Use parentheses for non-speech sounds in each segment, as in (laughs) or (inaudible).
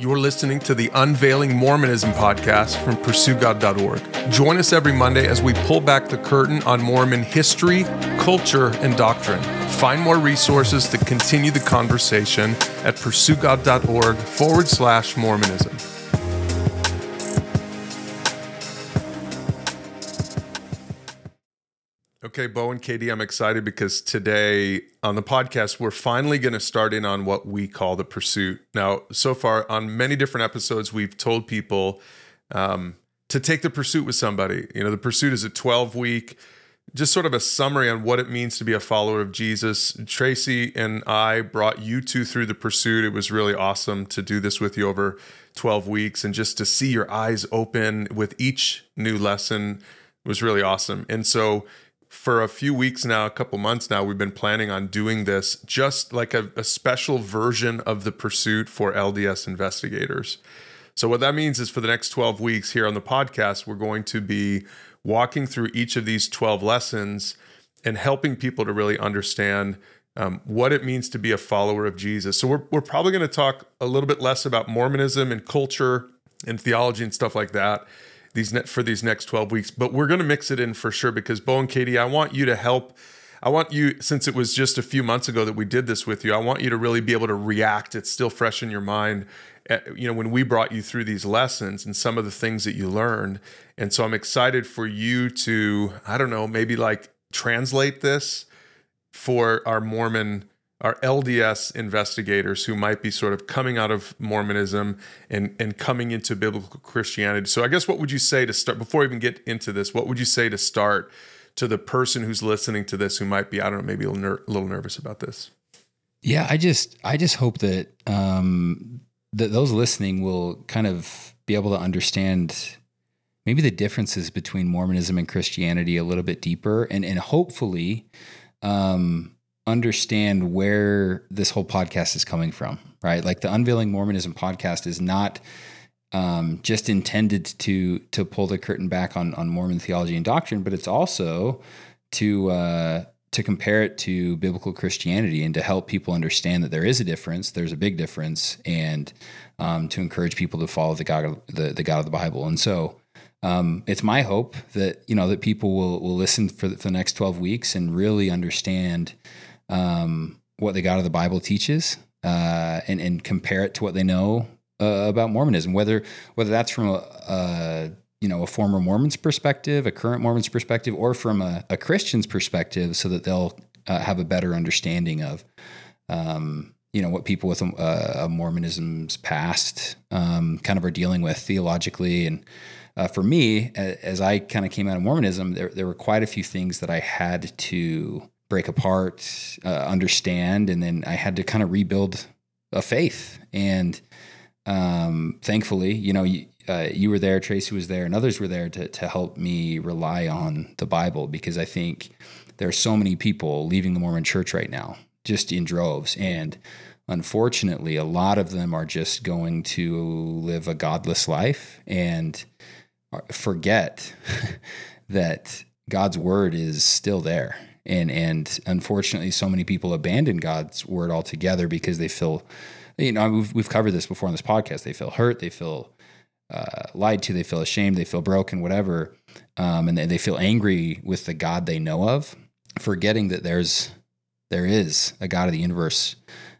You're listening to the Unveiling Mormonism podcast from PursueGod.org. Join us every Monday as we pull back the curtain on Mormon history, culture, and doctrine. Find more resources to continue the conversation at PursueGod.org forward slash Mormonism. Okay, Bo and KD, I'm excited because today on the podcast, we're finally going to start in on what we call the pursuit. Now, so far on many different episodes, we've told people um, to take the pursuit with somebody. You know, the pursuit is a 12 week, just sort of a summary on what it means to be a follower of Jesus. Tracy and I brought you two through the pursuit. It was really awesome to do this with you over 12 weeks and just to see your eyes open with each new lesson was really awesome. And so, for a few weeks now, a couple months now, we've been planning on doing this just like a, a, special version of the pursuit for LDS investigators. So, what that means is for the next 12 weeks here on the podcast, we're going to be walking through each of these 12 lessons and helping people to really understand um, what it means to be a follower of Jesus. So, we're, we're probably going to talk a little bit less about Mormonism and culture and theology and stuff like that these net for these next 12 weeks but we're going to mix it in for sure because bo and KD i want you to help. I want you since it was just a few months ago that we did this with you i want you to really be able to react. It's still fresh in your mind eh, you know when we brought you through these lessons and some of the things that you learned. And so i'm excited for you to i don't know maybe like translate this for our mormon are LDS investigators who might be sort of coming out of Mormonism and and coming into biblical Christianity. So I guess what would you say to start before we even get into this? What would you say to start to the person who's listening to this who might be I don't know maybe a little, ner- little nervous about this? Yeah, I just I just hope that um, that those listening will kind of be able to understand maybe the differences between Mormonism and Christianity a little bit deeper, and and hopefully. Um, understand where this whole podcast is coming from, right? Like the Unveiling Mormonism podcast is not um, just intended to to pull the curtain back on on Mormon theology and doctrine, but it's also to uh, to compare it to biblical Christianity and to help people understand that there is a difference, there's a big difference, and um, to encourage people to follow the God of, the, the God of the Bible. And so, um, it's my hope that you know that people will will listen for the, for the next twelve weeks and really understand um, what the God of the Bible teaches uh, and, and compare it to what they know uh, about Mormonism, whether whether that's from a, a, you know a former Mormon's perspective, a current Mormon's perspective, or from a, a Christian's perspective, so that they'll uh, have a better understanding of um, you know what people with a, a Mormonism's past um, kind of are dealing with theologically and. Uh, for me, as I kind of came out of Mormonism, there, there were quite a few things that I had to break apart, uh, understand, and then I had to kind of rebuild a faith. And um, thankfully, you know, you, uh, you were there, Tracy was there, and others were there to to help me rely on the Bible because I think there are so many people leaving the Mormon Church right now, just in droves, and unfortunately, a lot of them are just going to live a godless life and forget (laughs) that God's word is still there and and unfortunately, so many people abandon God's word altogether because they feel, you know, we've we've covered this before on this podcast. They feel hurt, they feel uh, lied to, they feel ashamed, they feel broken, whatever, um, and they, they feel angry with the God they know of, forgetting that there's there is a God of the universe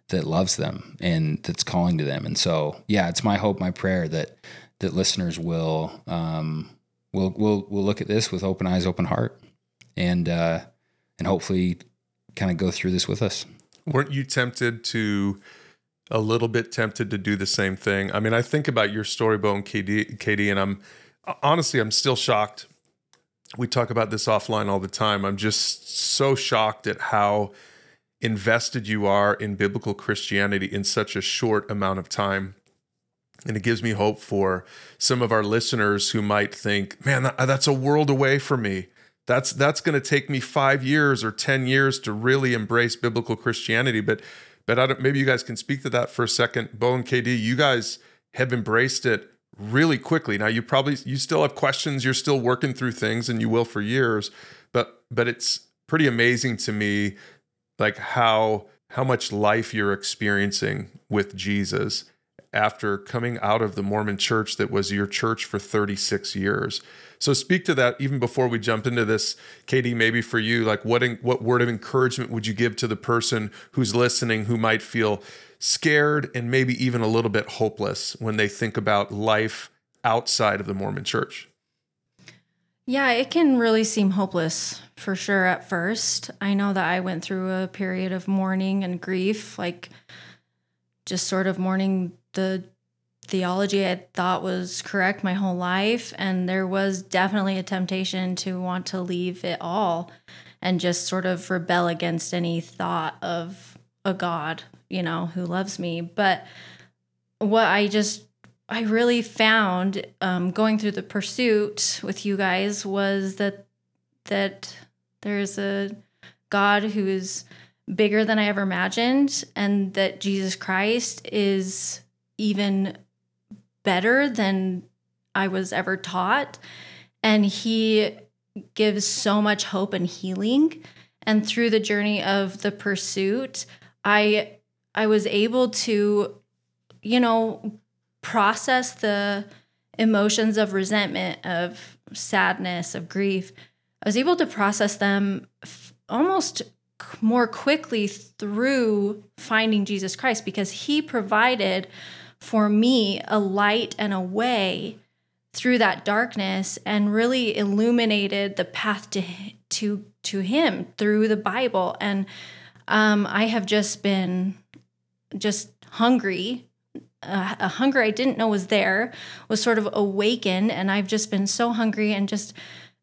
that loves them and that's calling to them. And so, yeah, it's my hope, my prayer that that listeners will um, will will will look at this with open eyes, open heart, and uh, and hopefully kind of go through this with us. Weren't you tempted to a little bit tempted to do the same thing? I mean, I think about your story, Bone KD, Katie, and I'm uh, honestly, I'm still shocked. We talk about this offline all the time. I'm just so shocked at how invested you are in biblical Christianity in such a short amount of time. And it gives me hope for some of our listeners who might think, man, that's a world away from me that's that's going to take me five years or ten years to really embrace biblical Christianity. But but maybe you guys can speak to that for a second. Bo and KD, you guys have embraced it really quickly. Now you probably you still have questions. You're still working through things, and you will for years. But but it's pretty amazing to me, like how how much life you're experiencing with Jesus after coming out of the Mormon church that was your church for 36 years. So speak to that even before we jump into this, KD. Maybe for you, like what what word of encouragement would you give to the person who's listening who might feel scared and maybe even a little bit hopeless when they think about life outside of the Mormon Church? Yeah, it can really seem hopeless for sure at first. I know that I went through a period of mourning and grief, like just sort of mourning the theology I thought was correct my whole life. And there was definitely a temptation to want to leave it all and just sort of rebel against any thought of a God, you know, who loves me. But what I just, I really found um, going through the pursuit with you guys was that, that there's a God who is bigger than I ever imagined, and that Jesus Christ is even better than I was ever taught. And he gives so much hope and healing. And through the journey of the pursuit, I I was able to, you know, process the emotions of resentment, of sadness, of grief. I was able to process them f- almost more quickly through finding Jesus Christ because he provided for me a light and a way through that darkness and really illuminated the path to to to him through the bible. And um, i have just been just hungry. Uh, a hunger i didn't know was there was sort of awakened and i've just been so hungry and just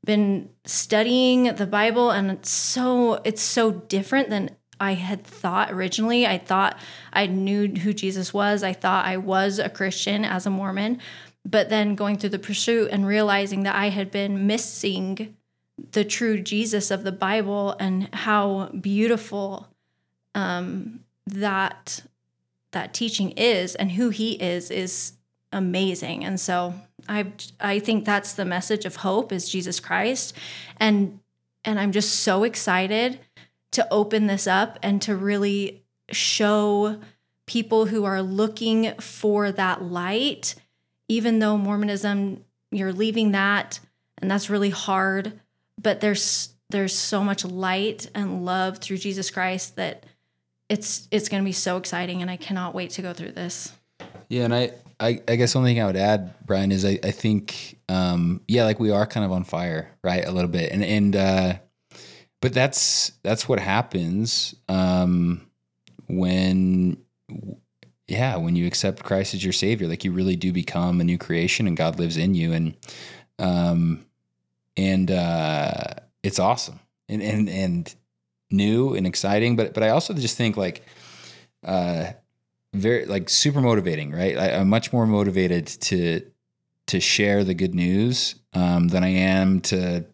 been studying the bible and it's so it's so different than I had thought originally. I thought I knew who Jesus was. I thought I was a Christian as a Mormon. But then going through the pursuit and realizing that I had been missing the true Jesus of the Bible and how beautiful um, that that teaching is and who he is is amazing. And so I I think that's the message of hope is Jesus Christ. And and I'm just so excited to open this up and to really show people who are looking for that light, even though Mormonism, you're leaving that and that's really hard. But there's there's so much light and love through Jesus Christ that it's it's going to be so exciting and I cannot wait to go through this. Yeah, and I I, I guess only thing I would add, Brian, is I, I think um yeah, like we are kind of on fire, right? A little bit. And and uh but that's that's what happens um, when yeah when you accept christ as your savior like you really do become a new creation and god lives in you. And um and uh it's awesome and and and new and exciting. But but i also just think like uh very like super motivating right? I, i'm much more motivated to to share the good news um, than i am to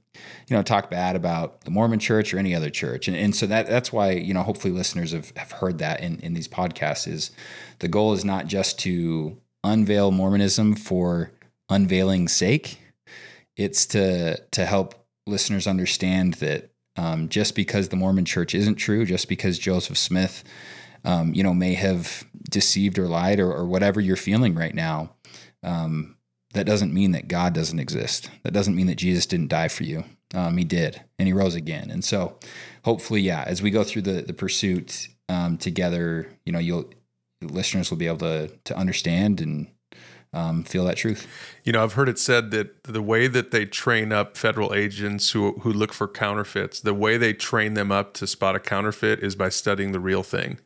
you know, talk bad about the Mormon church or any other church. And, and so that that's why, you know, hopefully listeners have, have heard that in, in these podcasts is the goal is not just to unveil Mormonism for unveiling sake. It's to to help listeners understand that um, just because the Mormon church isn't true, just because Joseph Smith, um, you know, may have deceived or lied or, or whatever you're feeling right now, um, that doesn't mean that God doesn't exist. That doesn't mean that Jesus didn't die for you. Um, he did, and he rose again. And so, hopefully, yeah, as we go through the the pursuit um, together, you know, you'll listeners will be able to to understand and um, feel that truth. You know, I've heard it said that the way that they train up federal agents who who look for counterfeits, the way they train them up to spot a counterfeit is by studying the real thing.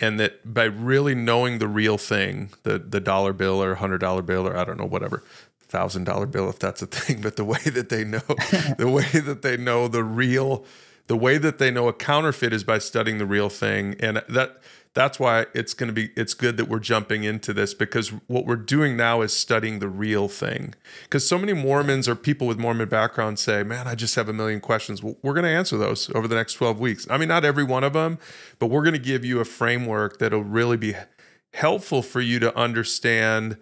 And that by really knowing the real thing, the the dollar bill or hundred dollar bill or I don't know whatever, thousand dollar bill if that's a thing, but the way that they know (laughs) the way that they know the real the way that they know a counterfeit is by studying the real thing. And that that's why it's going to be it's good that we're jumping into this because what we're doing now is studying the real thing. Because so many mormons or people with mormon background say man i just have a million questions. Well, we're going to answer those over the next 12 weeks. I mean not every one of them but we're going to give you a framework that'll really be helpful for you to understand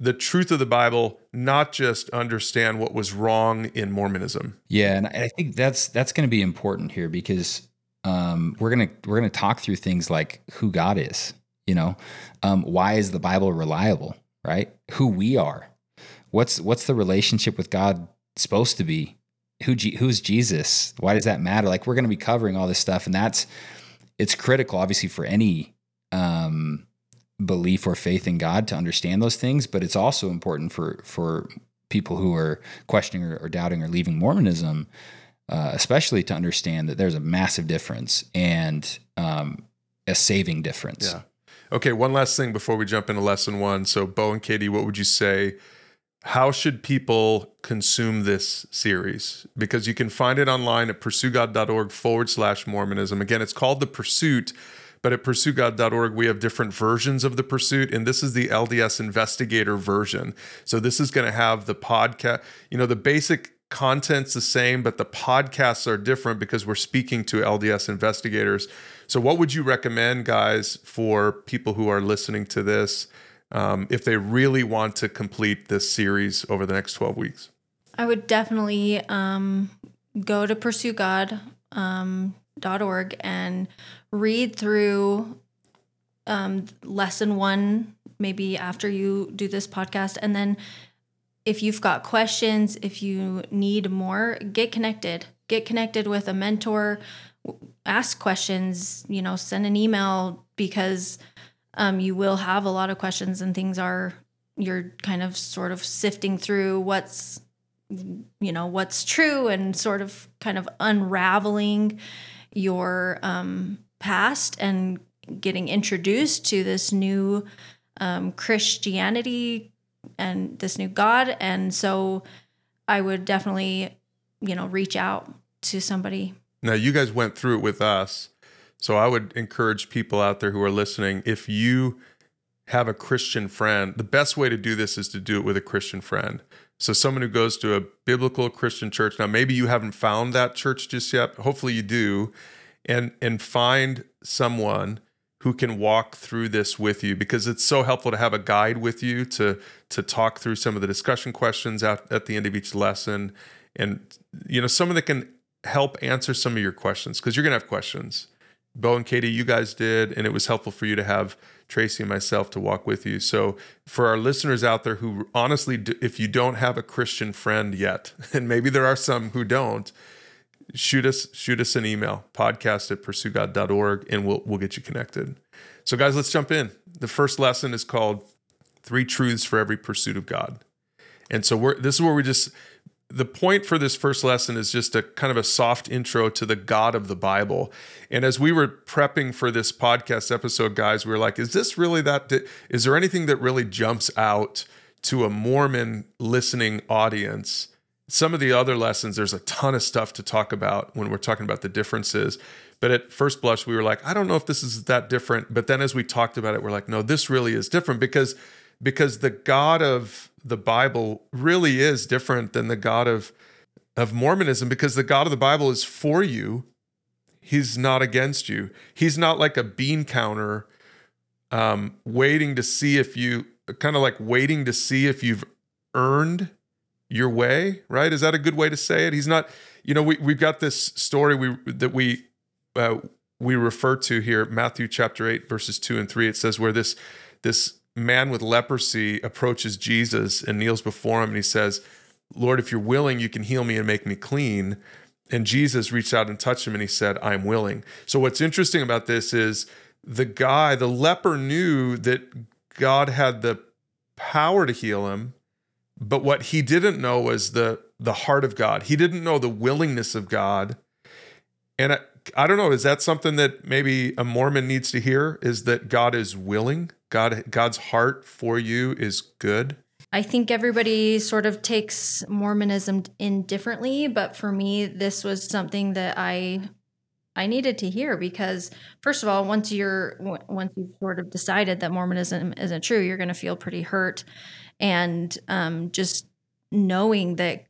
the truth of the Bible, not just understand what was wrong in Mormonism. Yeah, and I think that's that's going to be important here because um, we're gonna we're gonna talk through things like who God is. You know, um, why is the Bible reliable? Right? Who we are. What's what's the relationship with God supposed to be? Who who's Jesus? Why does that matter? Like we're to be covering all this stuff, and that's it's critical, obviously, for any um, belief or faith in God to understand those things. But it's also important for for people who are questioning or, or doubting or leaving Mormonism, uh, especially to understand that there's a massive difference and um, a saving difference. Yeah. Okay. One last thing before we jump into lesson one. So, Bo and KD, what would you say? How should people consume this series? Because you can find it online at pursuegod.org forward slash Mormonism. Again, it's called The Pursuit but at pursuegod.org, we have different versions of the pursuit, and this is the LDS investigator version. So this is going to have the podcast, you know, the basic content's the same, but the podcasts are different because we're speaking to LDS investigators. So, what would you recommend, guys, for people who are listening to this um, if they really want to complete this series over the next 12 weeks? I would definitely um, go to pursuegod.org um, and read through um, lesson one maybe after you do this podcast. And then if you've got questions if you need more get connected. Get connected with a mentor. Ask questions you know send an email because um, you will have a lot of questions and things are you're kind of sort of sifting through what's you know what's true and sort of kind of unraveling your um, past and getting introduced to this new um, Christianity and this new God. And so I would definitely, you know, reach out to somebody. Now, you guys went through it with us. So I would encourage people out there who are listening if you have a Christian friend, the best way to do this is to do it with a Christian friend. So someone who goes to a biblical Christian church. Now maybe you haven't found that church just yet. Hopefully you do and and find someone who can walk through this with you because it's so helpful to have a guide with you to to talk through some of the discussion questions at, at the end of each lesson. And you know someone that can help answer some of your questions because you're going to have questions. Bo and KD you guys did and it was helpful for you to have tracy and myself to walk with you. So for our listeners out there who honestly if you don't have a christian friend yet (laughs) and maybe there are some who don't shoot us shoot us an email podcast at pursuegod.org and we'll we'll get you connected so guys let's jump in the first lesson is called three truths for every pursuit of god and so we're this is where we just the point for this first lesson is just a kind of a soft intro to the God of the Bible. And as we were prepping for this podcast episode, guys, we were like, is this really that? Is there anything that really jumps out to a Mormon listening audience some of the other lessons, there's a ton of stuff to talk about when we're talking about the differences. But at first blush, we were like, I don't know if this is that different. But then as we talked about it, we're like, no, this really is different because because the God of the Bible really is different than the God of of Mormonism because the God of the Bible is for you. He's not against you. He's not like a bean counter um, waiting to see if you kind of like waiting to see if you've earned your way, right? Is that a good way to say it? He's not, you know, we we've got this story we that we uh, we refer to here, Matthew chapter eight, verses two and three. It says where this this man with leprosy approaches Jesus and kneels before him, and he says, "Lord, if you're willing, you can heal me and make me clean." And Jesus reached out and touched him, and he said, "I'm willing." So what's interesting about this is the guy, the leper, knew that God had the power to heal him but what he didn't know was the the heart of God. He didn't know the willingness of God. And I, I don't know, is that something that maybe a Mormon needs to hear is that God is willing? God God's heart for you is good? I think everybody sort of takes Mormonism in differently, but for me this was something that I I needed to hear because first of all, once you're once you've sort of decided that Mormonism isn't true, you're going to feel pretty hurt and um, just knowing that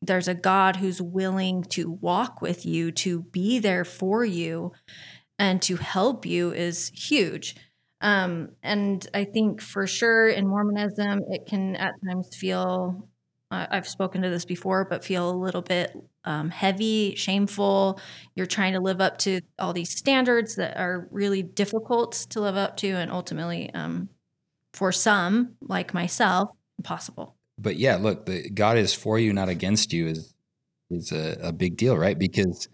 there's a God who's willing to walk with you, to be there for you, and to help you is huge. Um, and I think for sure in Mormonism, it can at times feel uh, I've spoken to this before, but feel a little bit um, heavy, shameful. You're trying to live up to all these standards that are really difficult to live up to, and ultimately, um, for some, like myself, impossible. But yeah, look, the, God is for you, not against you, is is a, a big deal, right? Because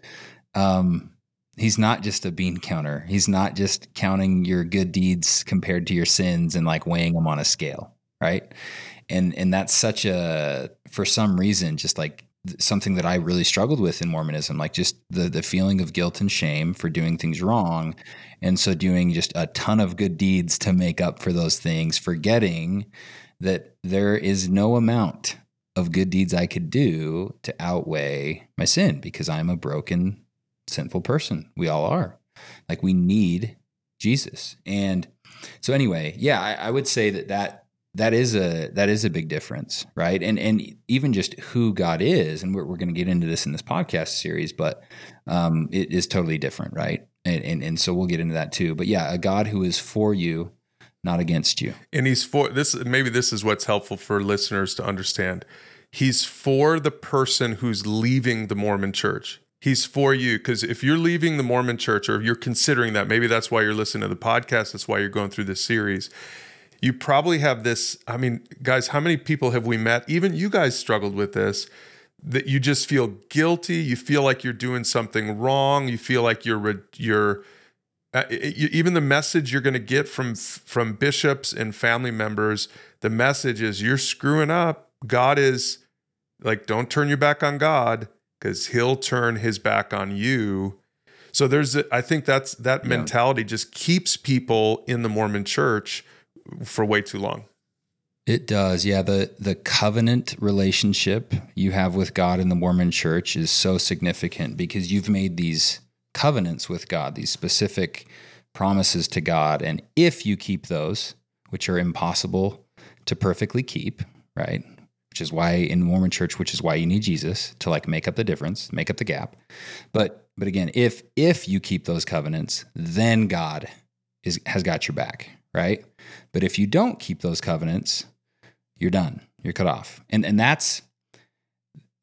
um, He's not just a bean counter. He's not just counting your good deeds compared to your sins and like weighing them on a scale, right? And and that's such a for some reason just like something that I really struggled with in Mormonism, like just the the feeling of guilt and shame for doing things wrong, and so doing just a ton of good deeds to make up for those things, forgetting that there is no amount of good deeds I could do to outweigh my sin because I'm a broken sinful person. We all are. Like we need Jesus. And so anyway, yeah, I, I would say that that that is a that is a big difference, right? And and even just who God is, and we're, we're going to get into this in this podcast series, but um, it is totally different, right? And, and and so we'll get into that too. But yeah, a God who is for you, not against you. And he's for this. Maybe this is what's helpful for listeners to understand. He's for the person who's leaving the Mormon Church. He's for you because if you're leaving the Mormon church or you're considering that, maybe that's why you're listening to the podcast, that's why you're going through this series. You probably have this. I mean, guys, how many people have we met? Even you guys struggled with this that you just feel guilty. You feel like you're doing something wrong. You feel like you're, you're, uh, even the message you're going to get from from bishops and family members the message is you're screwing up god is like don't turn your back on god because he'll turn his back on you. So there's, a, I think that's that yeah. mentality just keeps people in the Mormon church for way too long. It does. Yeah, the the covenant relationship you have with God in the Mormon church is so significant because you've made these covenants with God, these specific promises to God, and if you keep those, which are impossible to perfectly keep, right? which is why in Mormon church, which is why you need Jesus to like make up the difference, make up the gap. But but again, if if you keep those covenants, then God is has got your back, right? But if you don't keep those covenants, you're done. You're cut off. And and that's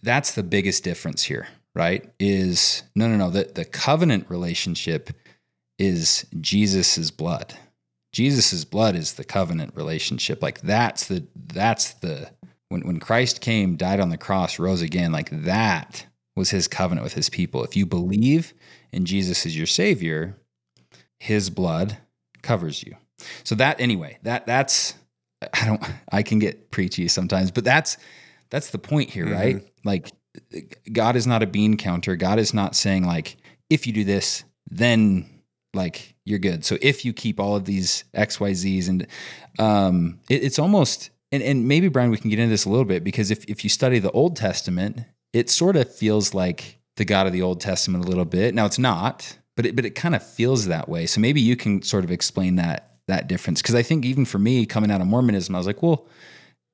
that's the biggest difference here, right? Is no no no, the, the covenant relationship is Jesus's blood. Jesus's blood is the covenant relationship. Like that's the that's the when, when Christ came, died on the cross, rose again, like that was his covenant with his people. If you believe in Jesus as your savior, his blood covers you. So that anyway, that that's I don't I can get preachy sometimes, but that's that's the point here, mm-hmm. right? Like God is not a bean counter. God is not saying like if you do this, then like you're good. So if you keep all of these XYZs and um it, it's almost and, and maybe Brian, we can get into this a little bit because if, if you study the Old Testament, it sort of feels like the God of the Old Testament a little bit. Now it's not, but it, but it kind of feels that way. So maybe you can sort of explain that that difference because I think even for me coming out of Mormonism, I was like, well,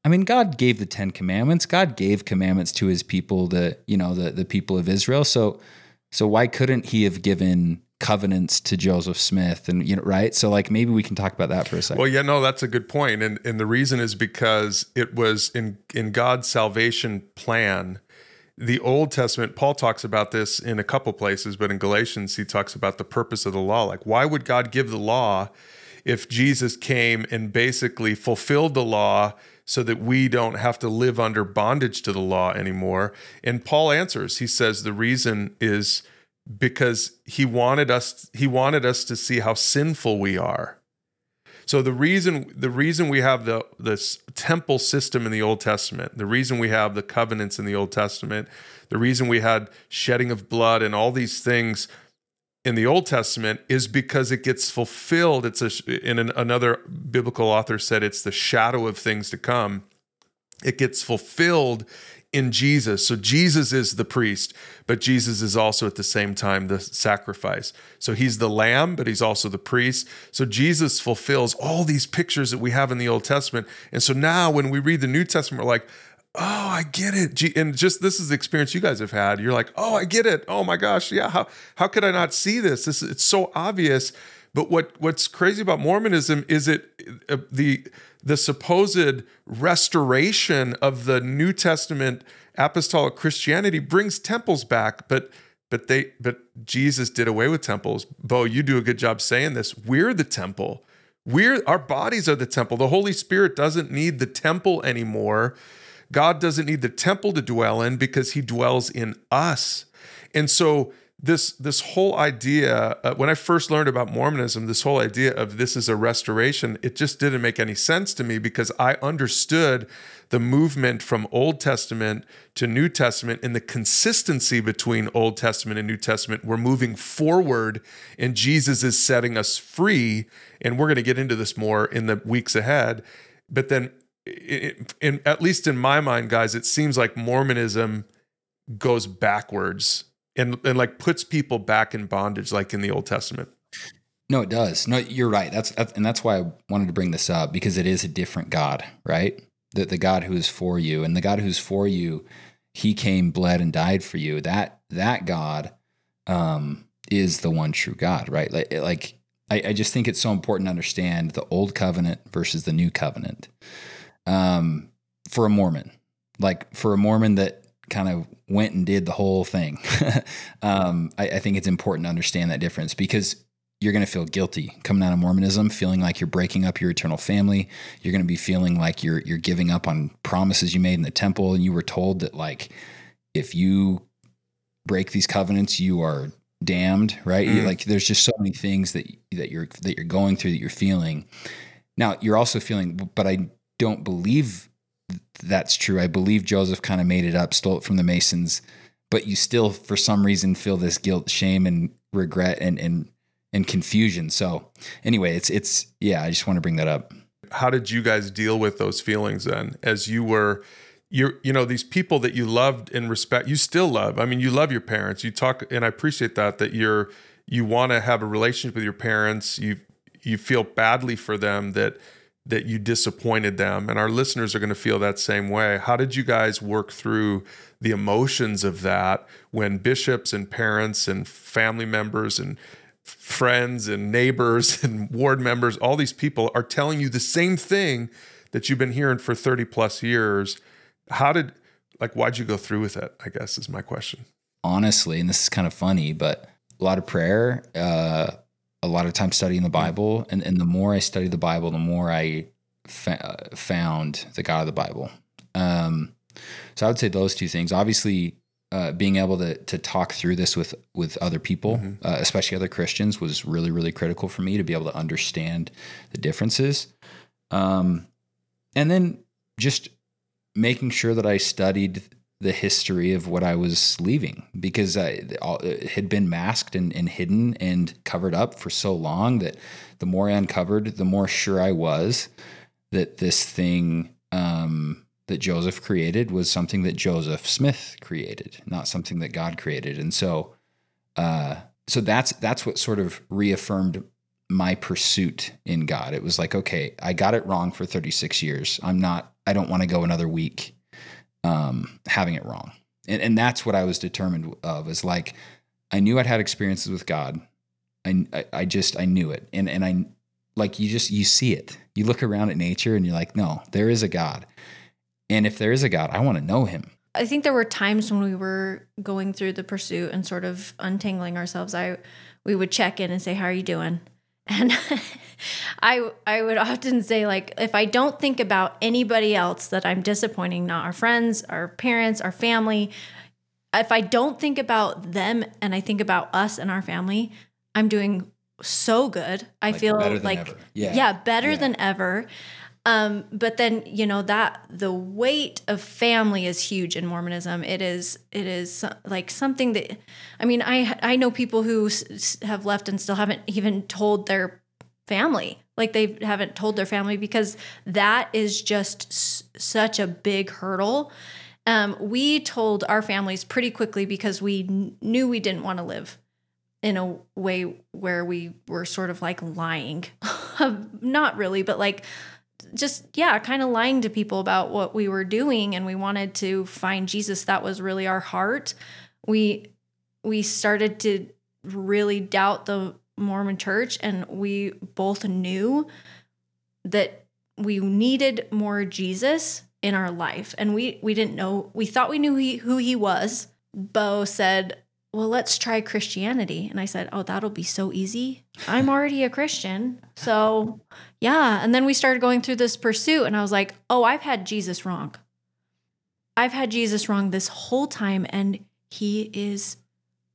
I mean, God gave the Ten Commandments. God gave commandments to His people, the you know the the people of Israel. So so why couldn't He have given covenants to Joseph Smith and you know right so like maybe we can talk about that for a second. Well yeah no that's a good point and and the reason is because it was in in God's salvation plan the Old Testament Paul talks about this in a couple places but in Galatians he talks about the purpose of the law like why would God give the law if Jesus came and basically fulfilled the law so that we don't have to live under bondage to the law anymore and Paul answers he says the reason is because he wanted us he wanted us to see how sinful we are. So the reason the reason we have the this temple system in the Old Testament, the reason we have the covenants in the Old Testament, the reason we had shedding of blood and all these things in the Old Testament is because it gets fulfilled. It's a in an, another biblical author said it's the shadow of things to come. It gets fulfilled in Jesus. So Jesus is the priest, but Jesus is also at the same time the sacrifice. So he's the lamb, but he's also the priest. So Jesus fulfills all these pictures that we have in the Old Testament. And so now when we read the New Testament, we're like, oh, I get it. And just this is the experience you guys have had. You're like, oh, I get it. Oh my gosh, yeah. How how could I not see this? This it's so obvious. But what what's crazy about Mormonism is it uh, the the supposed restoration of the New Testament apostolic Christianity brings temples back, but but they but Jesus did away with temples. Bo, you do a good job saying this. We're the temple. We're our bodies are the temple. The Holy Spirit doesn't need the temple anymore. God doesn't need the temple to dwell in because he dwells in us. And so this this whole idea uh, when i first learned about mormonism this whole idea of this is a restoration it just didn't make any sense to me because i understood the movement from old testament to new testament and the consistency between old testament and new testament we're moving forward and jesus is setting us free and we're going to get into this more in the weeks ahead but then it, in, at least in my mind guys it seems like mormonism goes backwards and and like puts people back in bondage like in the Old Testament. No, it does. No, you're right. That's, that's and that's why I wanted to bring this up because it is a different God, right? The the God who is for you and the God who's for you, he came, bled, and died for you. That that God um, is the one true God, right? Like, like I, I just think it's so important to understand the old covenant versus the new covenant. Um, for a Mormon, like for a Mormon that kind of went and did the whole thing. (laughs) um, I, I, think it's important to understand that difference because you're going to feel guilty coming out of Mormonism, feeling like you're breaking up your eternal family. You're going to be feeling like you're you're giving up on promises you made in the temple, and you were told that like if you break these covenants, you are damned. Right? Mm. Like there's just so many things that that you're that you're going through that you're feeling. Now you're also feeling, but I don't believe that's true. I believe Joseph kind of made it up, stole it from the Masons, but you still, for some reason, feel this guilt, shame, and regret and and and confusion. So anyway, it's it's yeah. I just want to bring that up. How did you guys deal with those feelings then, as you were? you you know these people that you loved and respect you still love i mean you love your parents you talk and i appreciate that that you're you want to have a relationship with your parents you you feel badly for them that that you disappointed them. And our listeners are going to feel that same way. How did you guys work through the emotions of that when bishops and parents and family members and friends and neighbors (laughs) and ward members all these people are telling you the same thing that you've been hearing for 30 plus years? How did like why'd you go through with it i guess is my question. Honestly and this is kind of funny but a lot of prayer uh a lot of time studying the. Bible, and and the more I studied the Bible, the more I fa- found the God of the Bible. Um, so I would say those two things. Obviously, uh, being able to to talk through this with with other people, mm-hmm. uh, especially other Christians, was really really critical for me to be able to understand the differences. Um, and then just making sure that I studied the history of what I was leaving because I, it had been masked and, and, hidden and covered up for so long that the more I uncovered, the more sure I was that this thing um, that Joseph created was something that Joseph Smith created, not something that God created. And so, uh, so that's that's what sort of reaffirmed my pursuit in God. It was like, okay, I got it wrong for 36 years. I'm not. I don't want to go another week um, having it wrong. And, and that's what I was determined of is like, I knew I'd had experiences with God. I, I, I just, I knew it. And, and I, like, you just, you see it. You look around at nature and you're like, no, there is a God. And if there is a God, I want to know him. I think there were times when we were going through the pursuit and sort of untangling ourselves. I, we would check in and say, how are you doing? And (laughs) I I would often say like if I don't think about anybody else that I'm disappointing, not our friends, our parents, our family, if I don't think about them and I think about us and our family, I'm doing so good. I like feel like yeah. yeah, better yeah. than ever. Um, but then you know that the weight of family is huge in Mormonism. It is it is like something that I mean I I know people who have left and still haven't even told their family like they haven't told their family because that is just s- such a big hurdle. Um, we told our families pretty quickly because we kn- knew we didn't want to live in a way where we were sort of like lying. (laughs) Not really, but like just yeah kind of lying to people about what we were doing and we wanted to find jesus. That was really our heart. We we started to really doubt the mormon church and we both knew that we needed more Jesus in our life. And we we didn't know we thought we knew he, who he was. Bo said well let's try christianity. And i said oh that'll be so easy. I'm already a christian. So yeah. And then we started going through this pursuit and i was like oh i've had jesus wrong. I've had jesus wrong this whole time and he is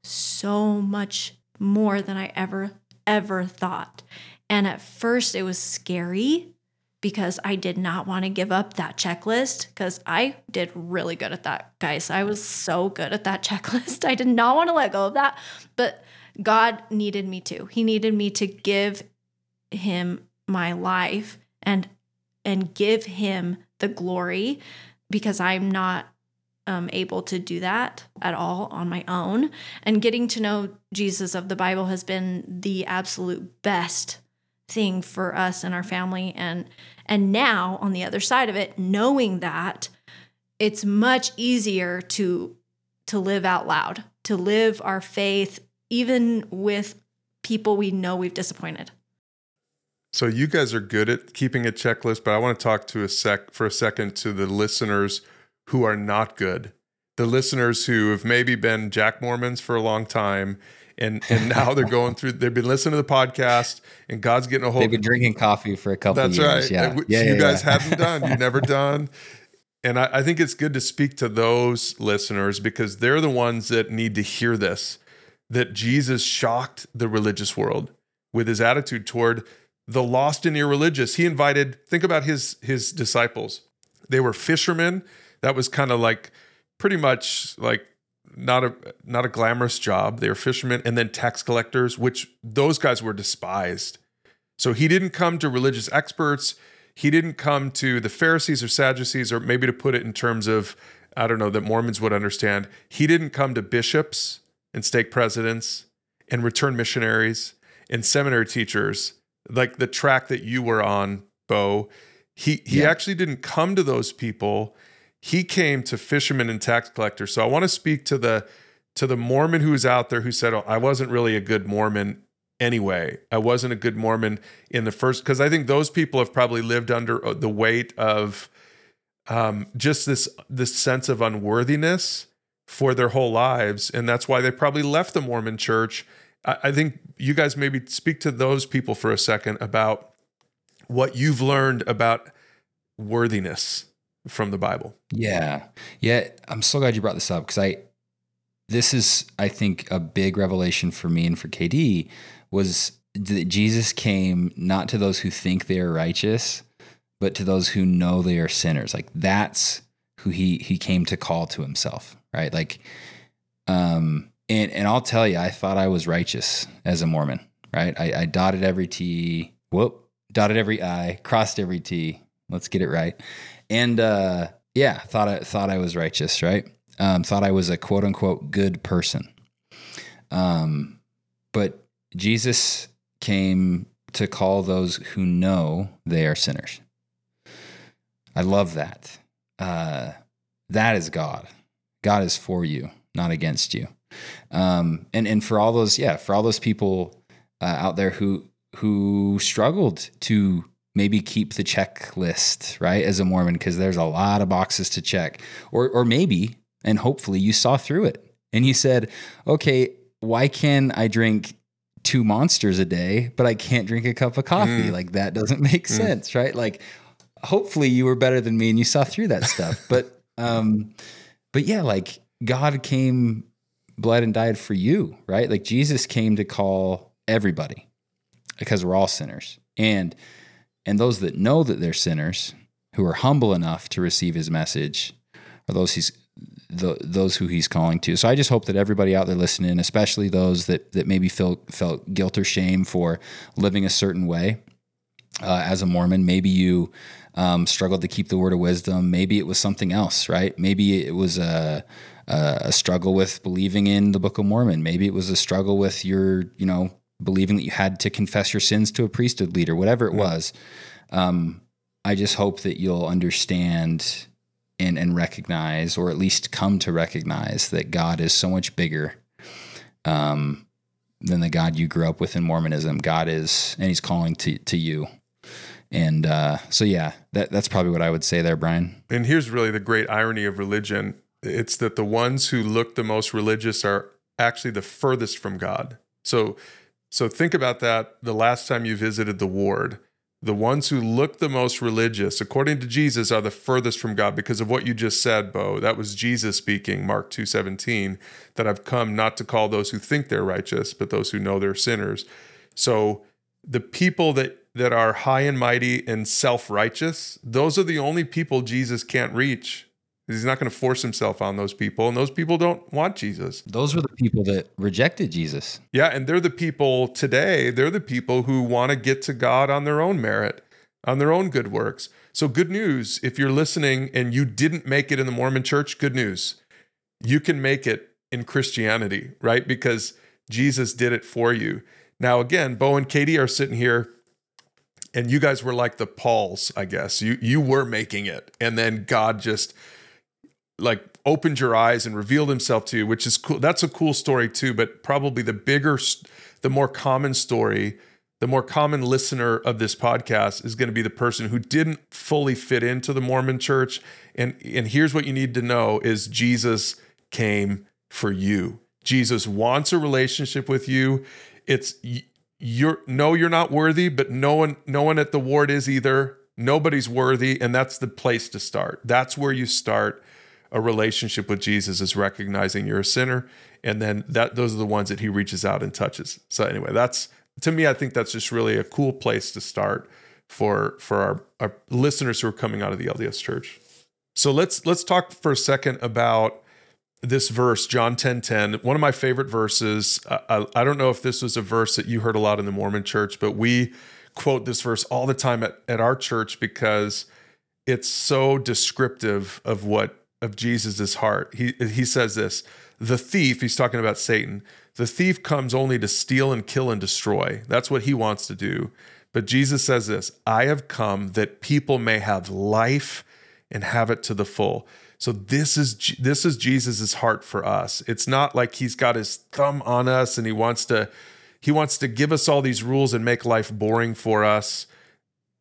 so much more than i ever ever thought. And at first it was scary because I did not want to give up that checklist because I did really good at that, guys. I was so good at that (laughs) checklist. I did not want to let go of that, but God needed me to. He needed me to give him my life and and give him the glory because I'm not um, able to do that at all on my own. And getting to know Jesus of the Bible has been the absolute best thing for us and our family. And and now on the other side of it knowing that it's much easier to to live out loud to live our faith even with people we know we've disappointed. So you guys are good at keeping a checklist but i want to talk to a sec for a second to the listeners who are not good. The listeners who have maybe been jack mormons for a long time and and now they're going through. They've been listening to the podcast, and God's getting a hold. They've been drinking coffee for a couple. That's years. right. Yeah, which yeah, you yeah, guys yeah. haven't done. You've never (laughs) done. And I, I think it's good to speak to those listeners because they're the ones that need to hear this. That Jesus shocked the religious world with his attitude toward the lost and irreligious. He invited. Think about his his disciples. They were fishermen. That was kind of like pretty much like not a not a glamorous job. They were fishermen and then tax collectors, which those guys were despised. So he didn't come to religious experts. He didn't come to the Pharisees or Sadducees, or maybe to put it in terms of, I don't know, that Mormons would understand. He didn't come to bishops and stake presidents and return missionaries and seminary teachers, like the track that you were on, Bo. He he Yeah. actually didn't come to those people he came to fishermen and tax collectors. So I want to speak to the to the Mormon who's out there who said, "Oh, I wasn't really a good Mormon anyway. I wasn't a good Mormon in the first because I think those people have probably lived under uh, the weight of um, just this this sense of unworthiness for their whole lives, and that's why they probably left the Mormon Church. I, I think you guys maybe speak to those people for a second about what you've learned about worthiness from the Bible. Yeah. Yeah. I'm so glad you brought this up because I, this is, I think, a big revelation for me and for KD was that Jesus came not to those who think they are righteous, but to those who know they are sinners. Like that's who he he came to call to himself, right? Like, um, and and I'll tell you, I thought I was righteous as a Mormon, right? I, I dotted every T, whoop, dotted every I, crossed every T. Let's get it right. And uh, yeah, thought I thought I was righteous, right? Um, thought I was a quote unquote good person. Um, but Jesus came to call those who know they are sinners. I love that. Uh, that is God. God is for you, not against you. Um, and and for all those, yeah, for all those people uh, out there who who struggled to maybe keep the checklist right as a Mormon because there's a lot of boxes to check, or or maybe and hopefully you saw through it and you said, okay, why can I drink two monsters a day, but I can't drink a cup of coffee? Mm. Like that doesn't (laughs) make sense, right? Like hopefully you were better than me and you saw through that stuff. (laughs) but um but yeah, like God came bled and died for you, right? Like Jesus came to call everybody because we're all sinners. And and those that know that they're sinners, who are humble enough to receive his message, are those he's the, those who he's calling to. So I just hope that everybody out there listening, especially those that that maybe felt felt guilt or shame for living a certain way uh, as a Mormon, maybe you um, struggled to keep the word of wisdom. Maybe it was something else, right? Maybe it was a, a a struggle with believing in the Book of Mormon. Maybe it was a struggle with your, you know, believing that you had to confess your sins to a priesthood leader, whatever it was. Um, I just hope that you'll understand and and recognize, or at least come to recognize, that God is so much bigger um, than the God you grew up with in Mormonism. God is, and He's calling to to you, And uh, so, yeah, that, that's probably what I would say there, Brian. And here's really the great irony of religion it's that the ones who look the most religious are actually the furthest from God. So, so think about that the last time you visited the ward. The ones who look the most religious, according to Jesus, are the furthest from God because of what you just said, Bo. That was Jesus speaking, Mark 2:17, that I've come not to call those who think they're righteous, but those who know they're sinners. So the people that that are high and mighty and self-righteous, those are the only people Jesus can't reach. He's not going to force himself on those people, and those people don't want Jesus. Those were the people that rejected Jesus. Yeah, and they're the people today, they're the people who want to get to God on their own merit, on their own good works. So, good news if you're listening and you didn't make it in the Mormon church, good news. You can make it in Christianity, right? Because Jesus did it for you. Now, again, Bo and KD are sitting here and you guys were like the Pauls, I guess. You you were making it, and then God just like opened your eyes and revealed Himself to you, which is cool. That's a cool story too. But probably the bigger, the more common story, the more common listener of this podcast is going to be the person who didn't fully fit into the Mormon Church. And and here's what you need to know: is Jesus came for you. Jesus wants a relationship with you. It's you're no you're not worthy but no one no one at the ward is either nobody's worthy and that's the place to start that's where you start a relationship with jesus is recognizing you're a sinner and then that those are the ones that he reaches out and touches. So anyway that's to me i think that's just really a cool place to start for for our, our listeners who are coming out of the lds church. So let's let's talk for a second about this verse, John 10 10, one of my favorite verses. I, I, don't know if this was a verse that you heard a lot in the Mormon church, but we quote this verse all the time at, at our church because it's so descriptive of what of Jesus's heart. He he says this, the thief, he's talking about Satan, the thief comes only to steal and kill and destroy. That's what he wants to do. But Jesus says this, I have come that people may have life and have it to the full. So this is this is Jesus's heart for us. It's not like he's got his thumb on us and he wants to he wants to give us all these rules and make life boring for us.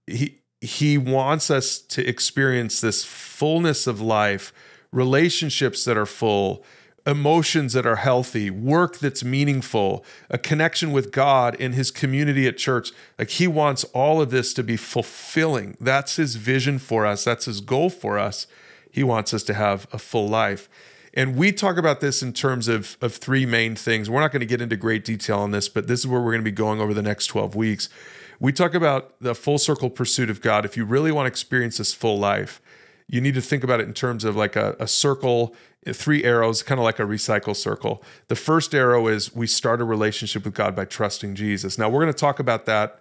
He he wants us to experience this fullness of life, relationships that are full, emotions that are healthy, work that's meaningful, a connection with God in his community at church. Like he wants all of this to be fulfilling. That's his vision for us. That's his goal for us. He wants us to have a full life. And we talk about this in terms of, of three main things. We're not going to get into great detail on this, but this is where we're going to be going over the next 12 weeks. We talk about the full circle pursuit of God. If you really want to experience this full life, you need to think about it in terms of like a, a circle, three arrows, kind of like a recycle circle. The first arrow is we start a relationship with God by trusting Jesus. Now we're going to talk about that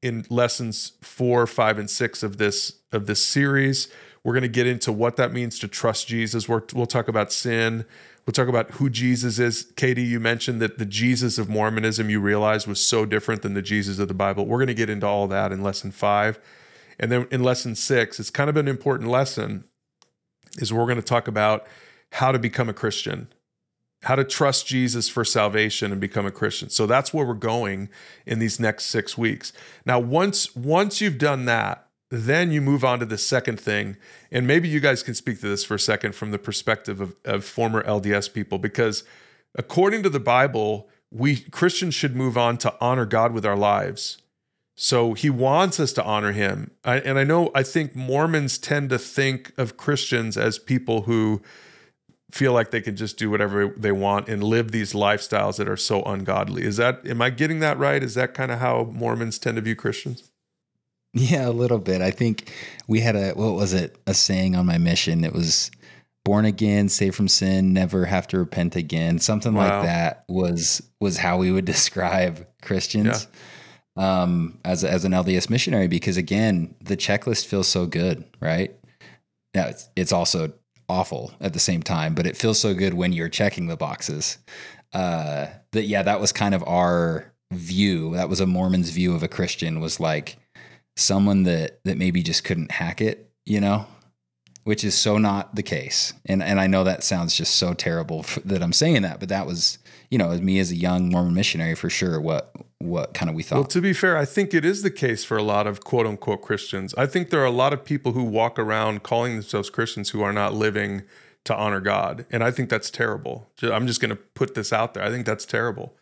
in lessons four, five, and six of this of this series. We're going to get into what that means to trust Jesus. we will talk about sin. We'll talk about who Jesus is. KD, you mentioned that the Jesus of Mormonism you realized was so different than the Jesus of the Bible. We're going to get into all that in lesson five. And then in lesson six, it's kind of an important lesson, is we're going to talk about how to become a Christian, how to trust Jesus for salvation and become a Christian. So that's where we're going in these next six weeks. Now, once once you've done that, then you move on to the second thing. And maybe you guys can speak to this for a second from the perspective of, of former LDS people, because according to the Bible, we Christians should move on to honor God with our lives. So he wants us to honor him. I, and I know, I think Mormons tend to think of Christians as people who feel like they can just do whatever they want and live these lifestyles that are so ungodly. Is that, am I getting that right? Is that kind of how Mormons tend to view Christians? Yeah, a little bit. I think we had a what was it? A saying on my mission. It was born again, saved from sin, never have to repent again. Something wow. like that was was how we would (laughs) describe Christians yeah. Um, as as an LDS missionary. Because again, the checklist feels so good, right? Now it's it's also awful at the same time, but it feels so good when you're checking the boxes. Uh, that yeah, that was kind of our view. That was a Mormon's view of a Christian. Was like someone that that maybe just couldn't hack it, you know, which is so not the case. And and I know that sounds just so terrible (laughs) that I'm saying that, but that was, you know, me as a young Mormon missionary for sure what what kind of we thought. Well, to be fair, I think it is the case for a lot of quote unquote Christians. I think there are a lot of people who walk around calling themselves Christians who are not living to honor God. And I think that's terrible. I'm just going to put this out there. I think that's terrible.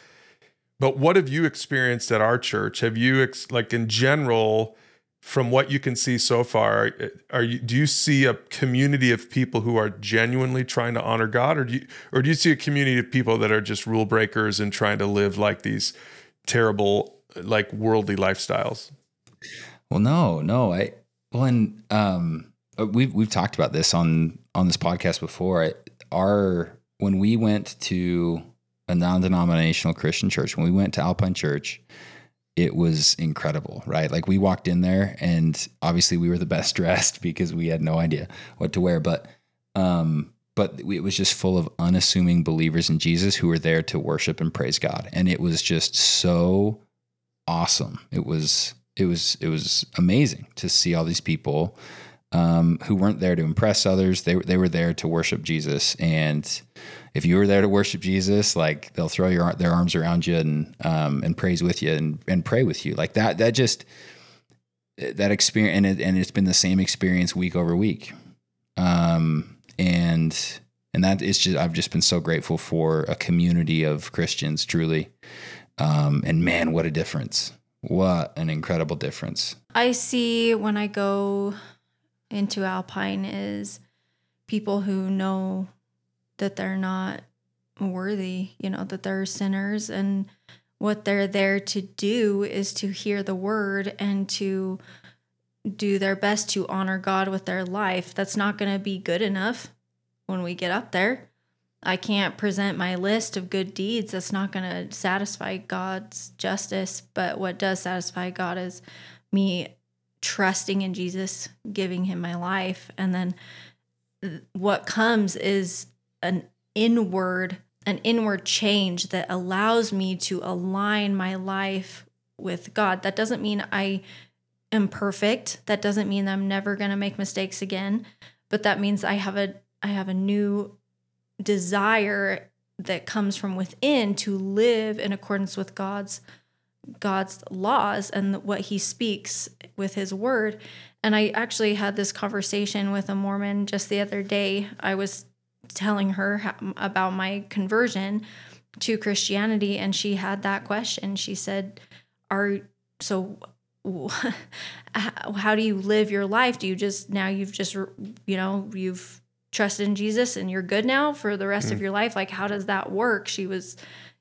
But what have you experienced at our church? Have you ex- like in general from what you can see so far, are you do you see a community of people who are genuinely trying to honor God or do you or do you see a community of people that are just rule breakers and trying to live like these terrible like worldly lifestyles? Well, no, no. I well, and um, uh, we've we've talked about this on on this podcast before. I, our when we went to a non-denominational Christian church, when we went to Alpine Church, it was incredible, right? Like we walked in there, and obviously we were the best (laughs) dressed because we had no idea what to wear, but um, but it was just full of unassuming believers in Jesus who were there to worship and praise God, and it was just so awesome. It was it was it was amazing to see all these people um, who weren't there to impress others. They they were there to worship Jesus, and if you were there to worship Jesus, like they'll throw your their arms around you and um, and praise with you and and pray with you like that. That just that experience, and it, and it's been the same experience week over week, um, and and that is just I've just been so grateful for a community of Christians, truly, um, and man, what a difference! What an incredible difference! I see when I go into Alpine is people who know that they're not worthy, you know, that they're sinners and what they're there to do is to hear the word and to do their best to honor God with their life. That's not going to be good enough when we get up there. I can't present my list of good deeds. That's not going to satisfy God's justice. But what does satisfy God is me trusting in Jesus, giving him my life. And then what comes is an inward an inward change that allows me to align my life with God. That doesn't mean I am perfect. That doesn't mean I'm never going to make mistakes again, but that means I have a I have a new desire that comes from within to live in accordance with God's God's laws and what he speaks with his word. And I actually had this conversation with a Mormon just the other day. I was telling her about my conversion to Christianity and she had that question. She said, "Are so (laughs) how do you live your life? Do you just now you've just you know, you've trusted in Jesus and you're good now for the rest mm. of your life? Like how does that work?" She was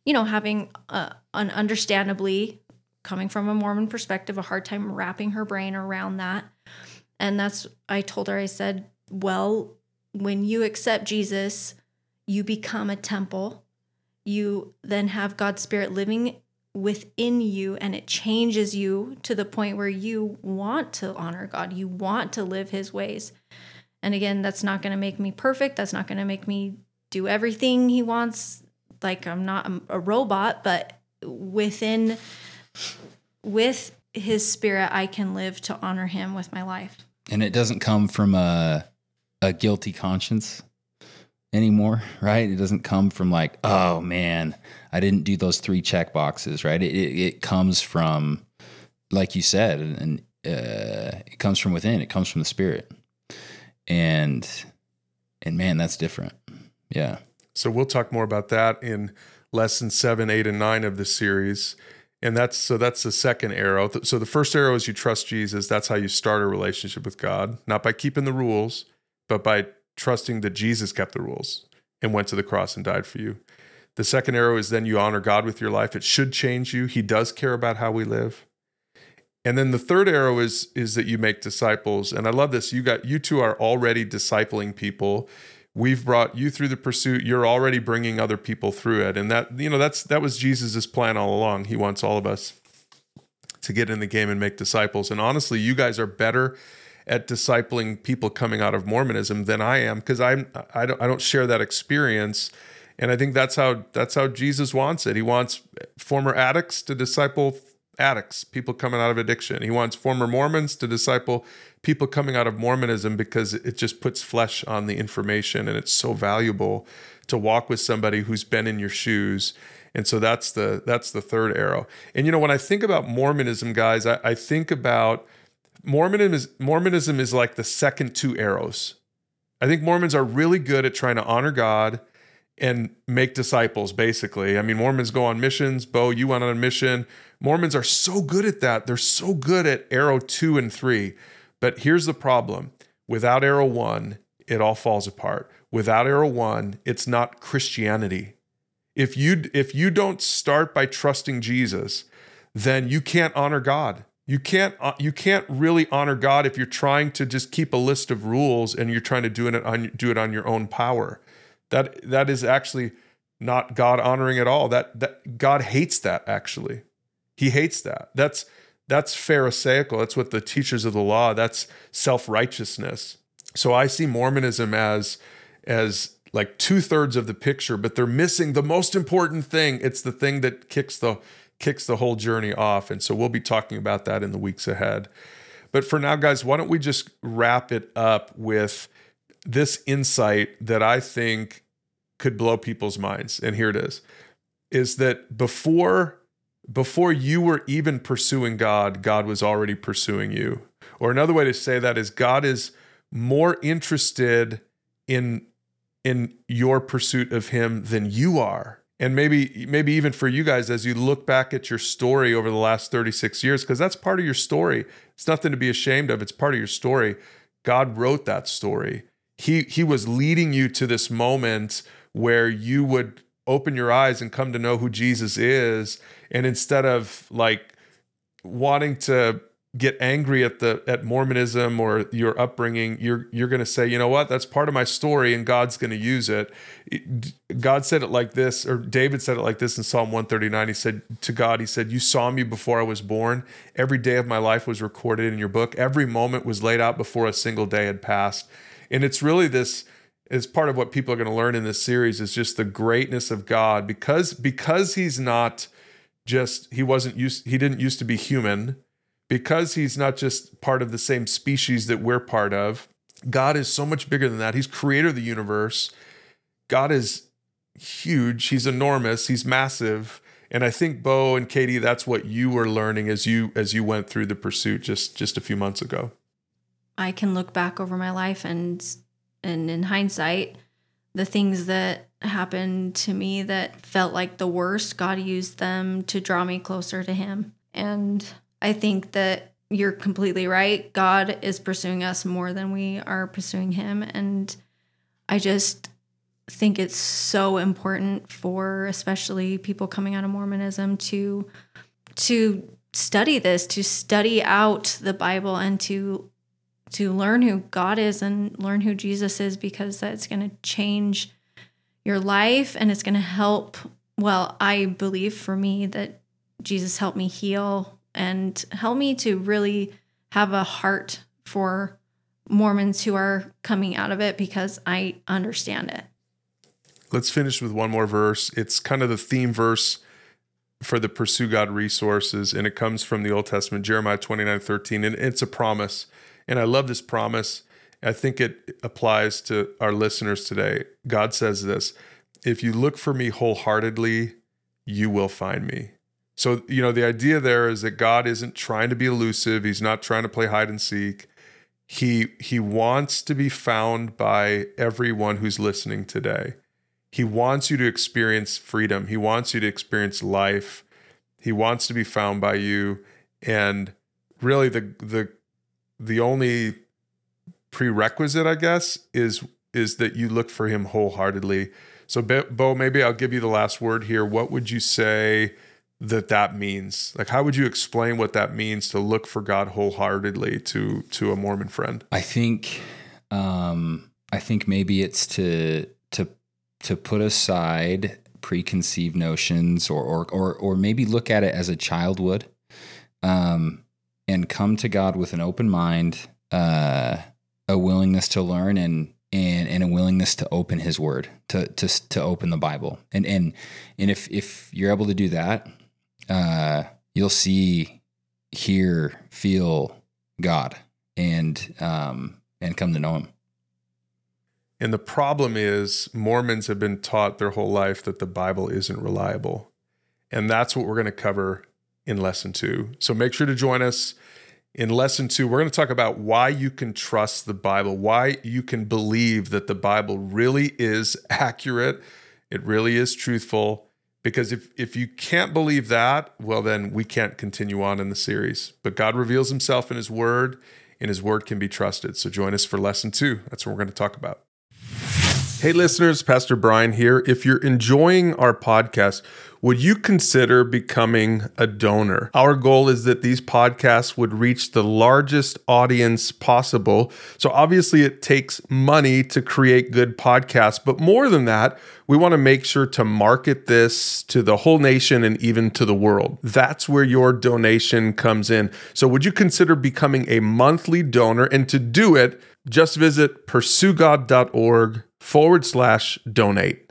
you know, having uh, an understandably coming from a Mormon perspective, a hard time wrapping her brain around that. And that's, I told her, I said, well, when you accept Jesus, you become a temple. You then have God's Spirit living within you, and it changes you to the point where you want to honor God. You want to live His ways. And again, that's not going to make me perfect. That's not going to make me do everything He wants. Like I'm not a robot, but within with his spirit I can live to honor him with my life. And it doesn't come from a a guilty conscience anymore, right? It doesn't come from like, oh man, I didn't do those three check boxes, right? It, it, it comes from, like you said, and uh, it comes from within. It comes from the spirit, and and man, that's different. Yeah. So we'll talk more about that in lesson seven, eight, and nine of the series. And that's so that's the second arrow. So the first arrow is you trust Jesus. That's how you start a relationship with God, not by keeping the rules, but by trusting that Jesus kept the rules and went to the cross and died for you. The second arrow is then you honor God with your life. It should change you. He does care about how we live. And then the third arrow is is that you make disciples. And I love this. You got you two are already discipling people we've brought you through the pursuit you're already bringing other people through it and that you know that's that was jesus's plan all along he wants all of us to get in the game and make disciples and honestly you guys are better at discipling people coming out of mormonism than i am because i'm I don't, I don't share that experience and i think that's how that's how jesus wants it he wants former addicts to disciple addicts, people coming out of addiction. He wants former Mormons to disciple people coming out of Mormonism because it just puts flesh on the information and it's so valuable to walk with somebody who's been in your shoes. And so that's the that's the third arrow. And you know, when I think about Mormonism, guys, I, I think about Mormonism is Mormonism is like the second two arrows. I think Mormons are really good at trying to honor God and make disciples, basically. I mean, Mormons go on missions. Bo, you went on a mission. Mormons are so good at that. They're so good at arrow two and three. But here's the problem without arrow one, it all falls apart. Without arrow one, it's not Christianity. If you if you don't start by trusting Jesus, then you can't honor God. You can't uh, you can't really honor God if you're trying to just keep a list of rules and you're trying to do it on do it on your own power. That that is actually not God honoring at all. That that God hates that actually. He hates that. That's that's pharisaical. That's what the teachers of the law, that's self-righteousness. So I see Mormonism as as like two-thirds of the picture, but they're missing the most important thing. It's the thing that kicks the kicks the whole journey off. And so we'll be talking about that in the weeks ahead. But for now, guys, why don't we just wrap it up with this insight that I think could blow people's minds. And here it is is that before before you were even pursuing God, God was already pursuing you. Or another way to say that is God is more interested in in your pursuit of him than you are. And maybe maybe even for you guys as you look back at your story over the last 36 years because that's part of your story. It's nothing to be ashamed of. It's part of your story. God wrote that story he he was leading you to this moment where you would open your eyes and come to know who Jesus is and instead of like wanting to get angry at the at Mormonism or your upbringing you're you're going to say you know what? That's part of my story and God's going to use it. God said it like this or David said it like this in Psalm 139 he said to God he said you saw me before I was born. Every day of my life was recorded in your book. Every moment was laid out before a single day had passed. And it's really this is part of what people are going to learn in this series is just the greatness of God because because he's not just he wasn't used he didn't used to be human because he's not just part of the same species that we're part of God is so much bigger than that. He's creator of the universe. God is huge. He's enormous. He's massive. And I think Bo and KD that's what you were learning as you as you went through the pursuit just just a few months ago. I can look back over my life and and in hindsight, the things that happened to me that felt like the worst, God used them to draw me closer to him. And I think that you're completely right. God is pursuing us more than we are pursuing him and I just think it's so important for especially people coming out of Mormonism to to study this, to study out the Bible and to to learn who God is and learn who Jesus is because that's going to change your life and it's going to help. Well, I believe for me that Jesus helped me heal and help me to really have a heart for Mormons who are coming out of it because I understand it. Let's finish with one more verse. It's kind of the theme verse for the Pursue God resources, and it comes from the Old Testament, Jeremiah 29 13, and it's a promise. And I love this promise. I think it applies to our listeners today. God says this if you look for me wholeheartedly, you will find me. So, you know, the idea there is that God isn't trying to be elusive, He's not trying to play hide and seek. He, he wants to be found by everyone who's listening today. He wants you to experience freedom. He wants you to experience life. He wants to be found by you. And really the the the only prerequisite, I guess, is is that you look for him wholeheartedly. So, Bo, maybe I'll give you the last word here. What would you say that that means? Like, how would you explain what that means to look for God wholeheartedly to to a Mormon friend? I think, um, I think maybe it's to to to put aside preconceived notions, or or or or maybe look at it as a child would. Um, and come to God with an open mind, uh, a willingness to learn, and and and a willingness to open His Word, to to to open the Bible, and and and if if you're able to do that, uh, you'll see, hear, feel God, and um, and come to know Him. And the problem is, Mormons have been taught their whole life that the Bible isn't reliable. And that's what we're going to cover in lesson two. So make sure to join us in lesson two. We're going to talk about why you can trust the Bible, why you can believe that the Bible really is (laughs) accurate, it really is truthful. Because if, if you can't believe that, well, then we can't continue on in the series. But God reveals himself in his word, and his word can be trusted. So join us for lesson two. That's what we're going to talk about. Hey, listeners, Pastor Brian here. If you're enjoying our podcast, would you consider becoming a donor? Our goal is that these podcasts would reach the largest audience possible. So, obviously, it takes money to create good podcasts, but more than that, we want to make sure to market this to the whole nation and even to the world. That's where your donation comes in. So, would you consider becoming a monthly donor? And to do it, just visit pursuegod.org forward slash donate.